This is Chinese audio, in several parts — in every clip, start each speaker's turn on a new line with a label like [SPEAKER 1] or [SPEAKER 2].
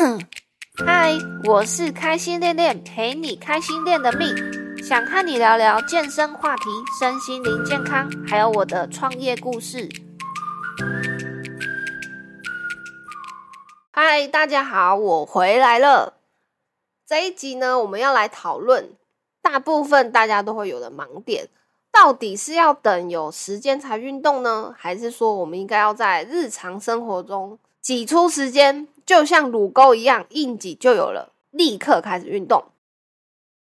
[SPEAKER 1] 嗨，我是开心练练，陪你开心练的命，想和你聊聊健身话题、身心灵健康，还有我的创业故事。嗨，大家好，我回来了。这一集呢，我们要来讨论大部分大家都会有的盲点，到底是要等有时间才运动呢，还是说我们应该要在日常生活中挤出时间？就像乳沟一样，硬挤就有了，立刻开始运动。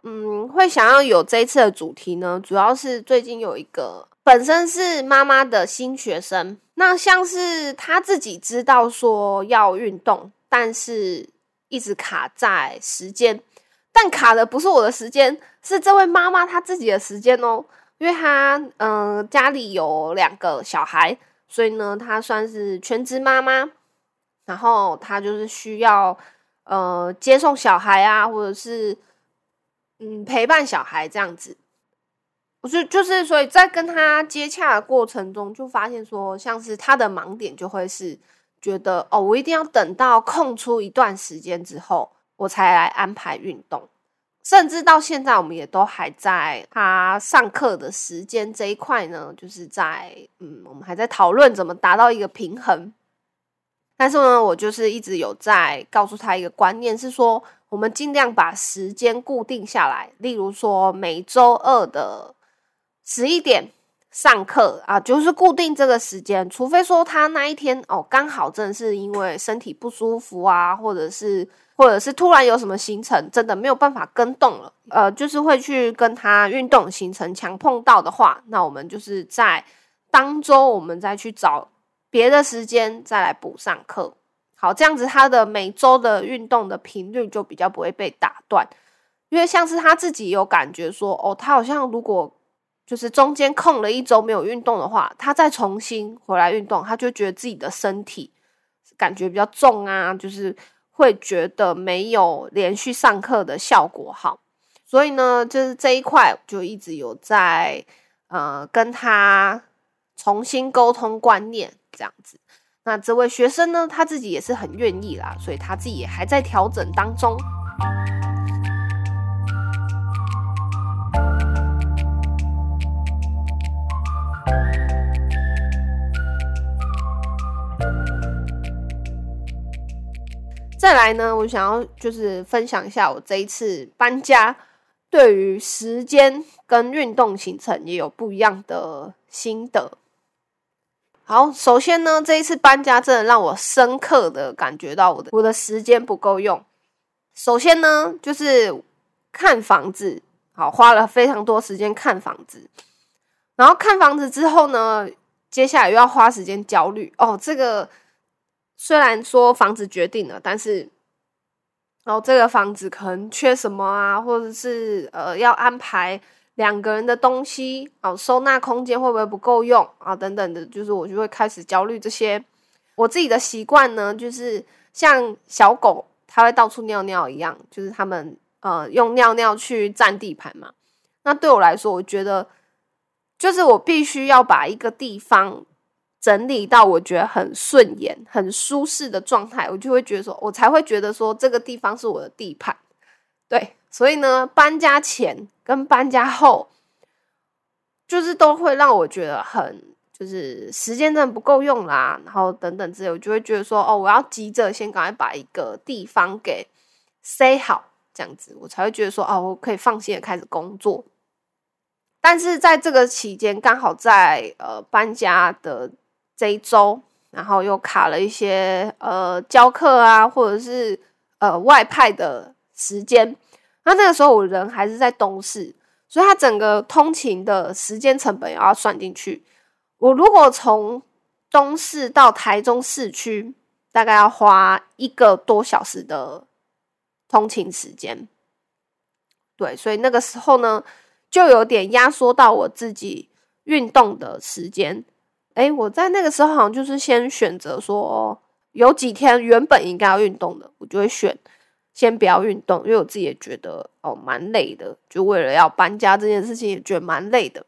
[SPEAKER 1] 嗯，会想要有这一次的主题呢，主要是最近有一个本身是妈妈的新学生，那像是他自己知道说要运动，但是一直卡在时间，但卡的不是我的时间，是这位妈妈她自己的时间哦，因为她嗯家里有两个小孩，所以呢，她算是全职妈妈。然后他就是需要呃接送小孩啊，或者是嗯陪伴小孩这样子。我是就是所以在跟他接洽的过程中，就发现说，像是他的盲点就会是觉得哦，我一定要等到空出一段时间之后，我才来安排运动。甚至到现在，我们也都还在他上课的时间这一块呢，就是在嗯，我们还在讨论怎么达到一个平衡。但是呢，我就是一直有在告诉他一个观念，是说我们尽量把时间固定下来。例如说，每周二的十一点上课啊，就是固定这个时间。除非说他那一天哦，刚好真的是因为身体不舒服啊，或者是或者是突然有什么行程，真的没有办法跟动了，呃，就是会去跟他运动行程强碰到的话，那我们就是在当周我们再去找。别的时间再来补上课，好，这样子他的每周的运动的频率就比较不会被打断，因为像是他自己有感觉说，哦，他好像如果就是中间空了一周没有运动的话，他再重新回来运动，他就觉得自己的身体感觉比较重啊，就是会觉得没有连续上课的效果好，所以呢，就是这一块就一直有在呃跟他重新沟通观念。这样子，那这位学生呢，他自己也是很愿意啦，所以他自己也还在调整当中。再来呢，我想要就是分享一下我这一次搬家，对于时间跟运动行程也有不一样的心得。好，首先呢，这一次搬家真的让我深刻的感觉到我的我的时间不够用。首先呢，就是看房子，好花了非常多时间看房子，然后看房子之后呢，接下来又要花时间焦虑哦。这个虽然说房子决定了，但是然后这个房子可能缺什么啊，或者是呃要安排。两个人的东西哦，收纳空间会不会不够用啊？等等的，就是我就会开始焦虑这些。我自己的习惯呢，就是像小狗，它会到处尿尿一样，就是他们呃用尿尿去占地盘嘛。那对我来说，我觉得就是我必须要把一个地方整理到我觉得很顺眼、很舒适的状态，我就会觉得说，我才会觉得说这个地方是我的地盘。对，所以呢，搬家前。跟搬家后，就是都会让我觉得很，就是时间真的不够用啦，然后等等之类，我就会觉得说，哦，我要急着先赶快把一个地方给塞好，这样子我才会觉得说，哦，我可以放心的开始工作。但是在这个期间，刚好在呃搬家的这一周，然后又卡了一些呃教课啊，或者是呃外派的时间。那那个时候我人还是在东市，所以他整个通勤的时间成本也要算进去。我如果从东市到台中市区，大概要花一个多小时的通勤时间。对，所以那个时候呢，就有点压缩到我自己运动的时间。诶，我在那个时候好像就是先选择说，有几天原本应该要运动的，我就会选。先不要运动，因为我自己也觉得哦蛮累的，就为了要搬家这件事情也觉得蛮累的，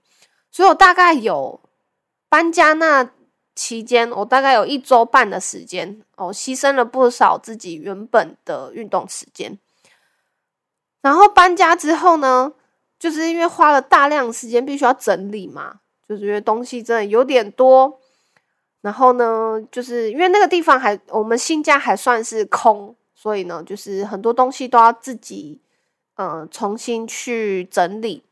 [SPEAKER 1] 所以我大概有搬家那期间，我大概有一周半的时间哦，牺牲了不少自己原本的运动时间。然后搬家之后呢，就是因为花了大量时间，必须要整理嘛，就觉得东西真的有点多。然后呢，就是因为那个地方还我们新家还算是空，所以呢，就是很多东西都要自己嗯重新去整理，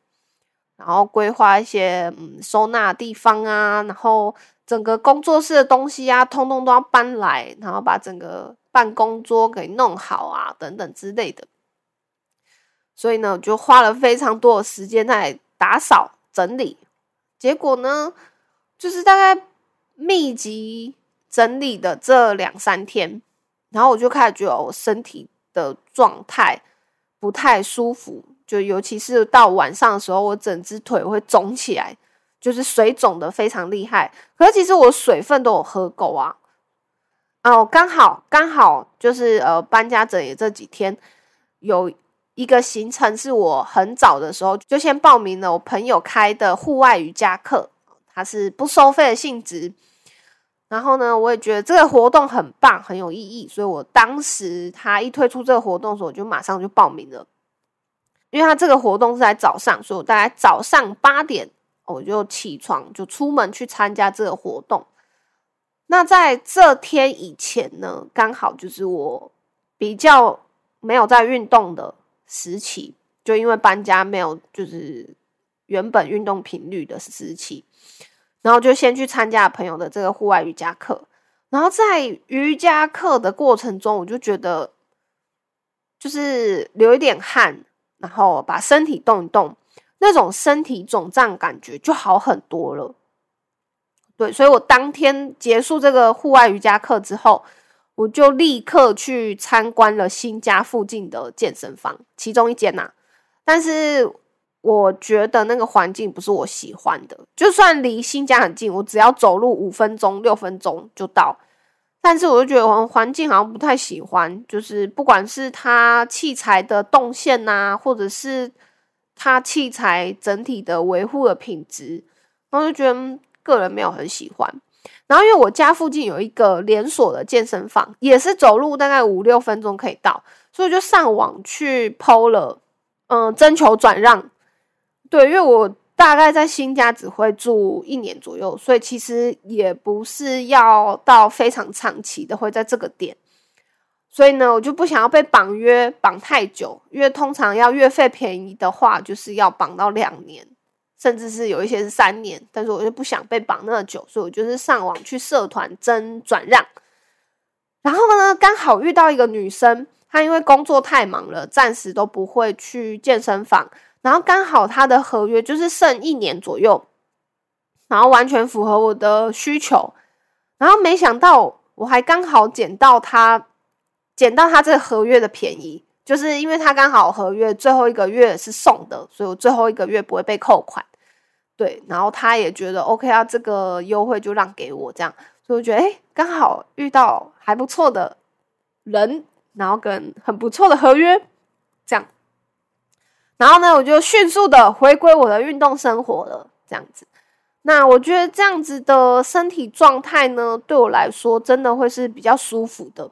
[SPEAKER 1] 然后规划一些嗯收纳地方啊，然后整个工作室的东西啊，通通都要搬来，然后把整个办公桌给弄好啊，等等之类的。所以呢，就花了非常多的时间在打扫整理，结果呢，就是大概。密集整理的这两三天，然后我就开始觉得我身体的状态不太舒服，就尤其是到晚上的时候，我整只腿会肿起来，就是水肿的非常厉害。可是其实我水分都有喝够啊，哦，刚好刚好就是呃搬家整理这几天有一个行程，是我很早的时候就先报名了我朋友开的户外瑜伽课。它是不收费的性质，然后呢，我也觉得这个活动很棒，很有意义，所以我当时他一推出这个活动的时候，我就马上就报名了。因为他这个活动是在早上，所以我大概早上八点我就起床，就出门去参加这个活动。那在这天以前呢，刚好就是我比较没有在运动的时期，就因为搬家没有就是。原本运动频率的时期，然后就先去参加朋友的这个户外瑜伽课，然后在瑜伽课的过程中，我就觉得就是流一点汗，然后把身体动一动，那种身体肿胀感觉就好很多了。对，所以我当天结束这个户外瑜伽课之后，我就立刻去参观了新家附近的健身房，其中一间呐，但是。我觉得那个环境不是我喜欢的，就算离新家很近，我只要走路五分钟、六分钟就到。但是我就觉得环境好像不太喜欢，就是不管是它器材的动线呐，或者是它器材整体的维护的品质，然后就觉得个人没有很喜欢。然后因为我家附近有一个连锁的健身房，也是走路大概五六分钟可以到，所以就上网去剖了，嗯，征求转让。对，因为我大概在新家只会住一年左右，所以其实也不是要到非常长期的会在这个点，所以呢，我就不想要被绑约绑太久，因为通常要月费便宜的话，就是要绑到两年，甚至是有一些是三年，但是我就不想被绑那么久，所以我就是上网去社团争转让，然后呢，刚好遇到一个女生，她因为工作太忙了，暂时都不会去健身房。然后刚好他的合约就是剩一年左右，然后完全符合我的需求，然后没想到我还刚好捡到他捡到他这个合约的便宜，就是因为他刚好合约最后一个月是送的，所以我最后一个月不会被扣款。对，然后他也觉得 OK 啊，这个优惠就让给我这样，所以我觉得哎，刚好遇到还不错的人，然后跟很不错的合约，这样。然后呢，我就迅速的回归我的运动生活了，这样子。那我觉得这样子的身体状态呢，对我来说真的会是比较舒服的，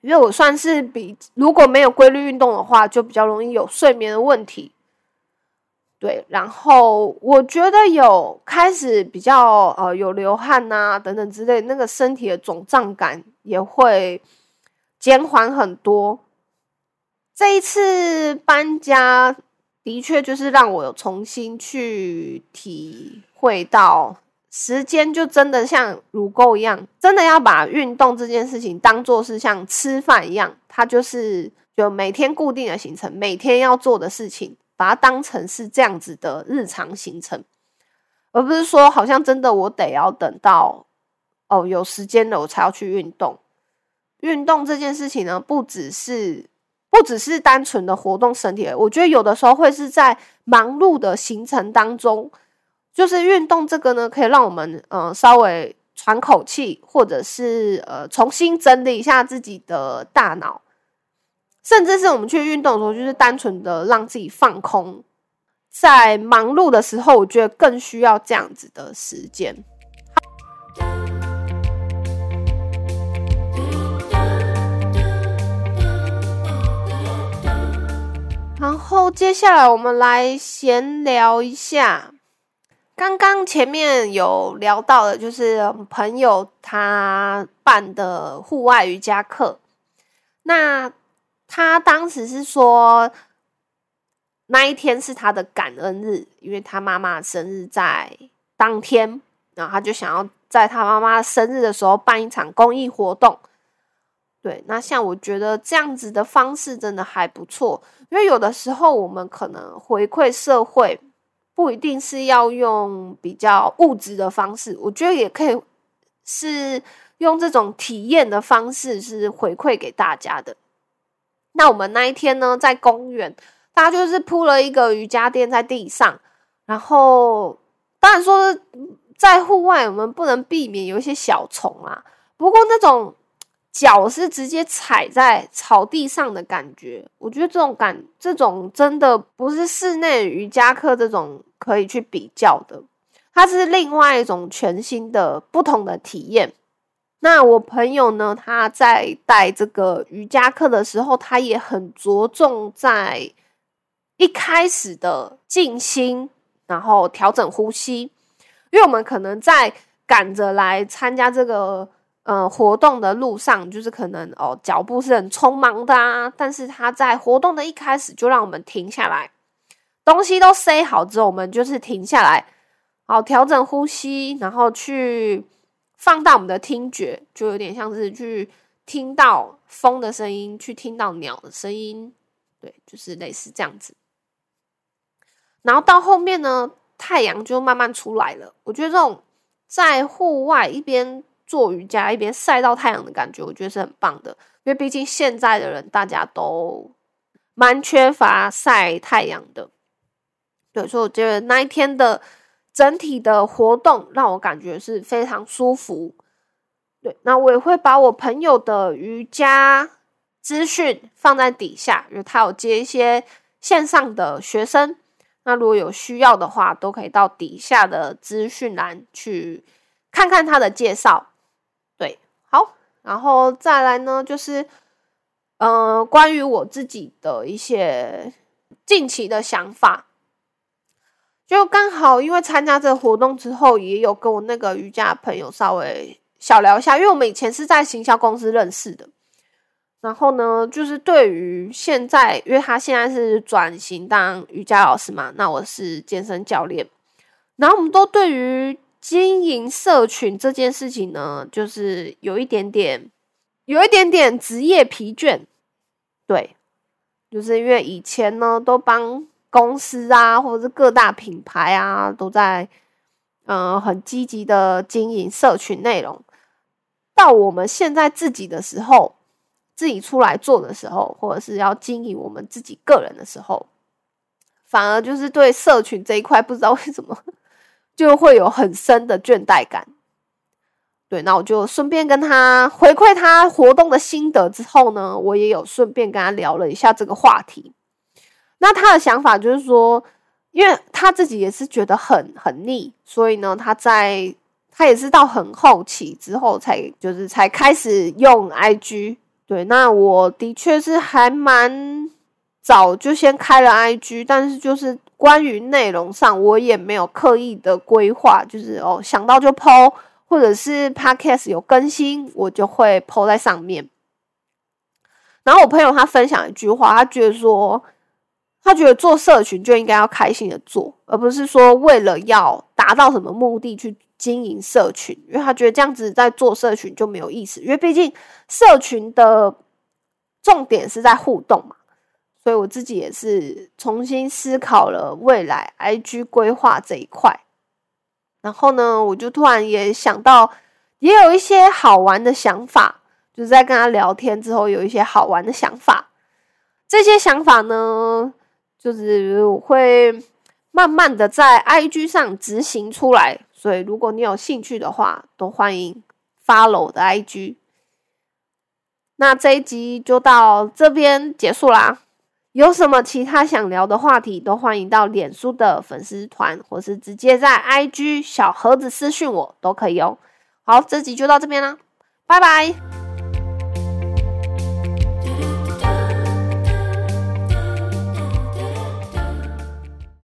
[SPEAKER 1] 因为我算是比如果没有规律运动的话，就比较容易有睡眠的问题。对，然后我觉得有开始比较呃有流汗呐等等之类，那个身体的肿胀感也会减缓很多。这一次搬家的确就是让我有重新去体会到，时间就真的像乳沟一样，真的要把运动这件事情当做是像吃饭一样，它就是就每天固定的行程，每天要做的事情，把它当成是这样子的日常行程，而不是说好像真的我得要等到哦有时间了我才要去运动。运动这件事情呢，不只是。不只是单纯的活动身体，我觉得有的时候会是在忙碌的行程当中，就是运动这个呢，可以让我们呃稍微喘口气，或者是呃重新整理一下自己的大脑，甚至是我们去运动的时候，就是单纯的让自己放空。在忙碌的时候，我觉得更需要这样子的时间。接下来我们来闲聊一下，刚刚前面有聊到的，就是朋友他办的户外瑜伽课。那他当时是说，那一天是他的感恩日，因为他妈妈生日在当天，然后他就想要在他妈妈生日的时候办一场公益活动。对，那像我觉得这样子的方式真的还不错，因为有的时候我们可能回馈社会，不一定是要用比较物质的方式，我觉得也可以是用这种体验的方式，是回馈给大家的。那我们那一天呢，在公园，大家就是铺了一个瑜伽垫在地上，然后当然说在户外，我们不能避免有一些小虫啊，不过那种。脚是直接踩在草地上的感觉，我觉得这种感，这种真的不是室内瑜伽课这种可以去比较的，它是另外一种全新的、不同的体验。那我朋友呢，他在带这个瑜伽课的时候，他也很着重在一开始的静心，然后调整呼吸，因为我们可能在赶着来参加这个。呃，活动的路上就是可能哦，脚步是很匆忙的啊。但是他在活动的一开始就让我们停下来，东西都塞好之后，我们就是停下来，好调整呼吸，然后去放大我们的听觉，就有点像是去听到风的声音，去听到鸟的声音，对，就是类似这样子。然后到后面呢，太阳就慢慢出来了。我觉得这种在户外一边。做瑜伽一边晒到太阳的感觉，我觉得是很棒的。因为毕竟现在的人大家都蛮缺乏晒太阳的。对，所以我觉得那一天的整体的活动让我感觉是非常舒服。对，那我也会把我朋友的瑜伽资讯放在底下，因为他有接一些线上的学生。那如果有需要的话，都可以到底下的资讯栏去看看他的介绍。然后再来呢，就是，呃，关于我自己的一些近期的想法，就刚好因为参加这个活动之后，也有跟我那个瑜伽朋友稍微小聊一下，因为我们以前是在行销公司认识的，然后呢，就是对于现在，因为他现在是转型当瑜伽老师嘛，那我是健身教练，然后我们都对于。经营社群这件事情呢，就是有一点点，有一点点职业疲倦。对，就是因为以前呢，都帮公司啊，或者是各大品牌啊，都在嗯很积极的经营社群内容。到我们现在自己的时候，自己出来做的时候，或者是要经营我们自己个人的时候，反而就是对社群这一块，不知道为什么。就会有很深的倦怠感，对，那我就顺便跟他回馈他活动的心得之后呢，我也有顺便跟他聊了一下这个话题。那他的想法就是说，因为他自己也是觉得很很腻，所以呢，他在他也是到很后期之后才就是才开始用 IG。对，那我的确是还蛮早就先开了 IG，但是就是。关于内容上，我也没有刻意的规划，就是哦想到就抛，或者是 podcast 有更新，我就会抛在上面。然后我朋友他分享一句话，他觉得说，他觉得做社群就应该要开心的做，而不是说为了要达到什么目的去经营社群，因为他觉得这样子在做社群就没有意思，因为毕竟社群的重点是在互动嘛。所以我自己也是重新思考了未来 IG 规划这一块，然后呢，我就突然也想到，也有一些好玩的想法，就是在跟他聊天之后，有一些好玩的想法。这些想法呢，就是我会慢慢的在 IG 上执行出来。所以如果你有兴趣的话，都欢迎 follow 我的 IG。那这一集就到这边结束啦。有什么其他想聊的话题，都欢迎到脸书的粉丝团，或是直接在 IG 小盒子私讯我都可以哦。好，这集就到这边啦，拜拜。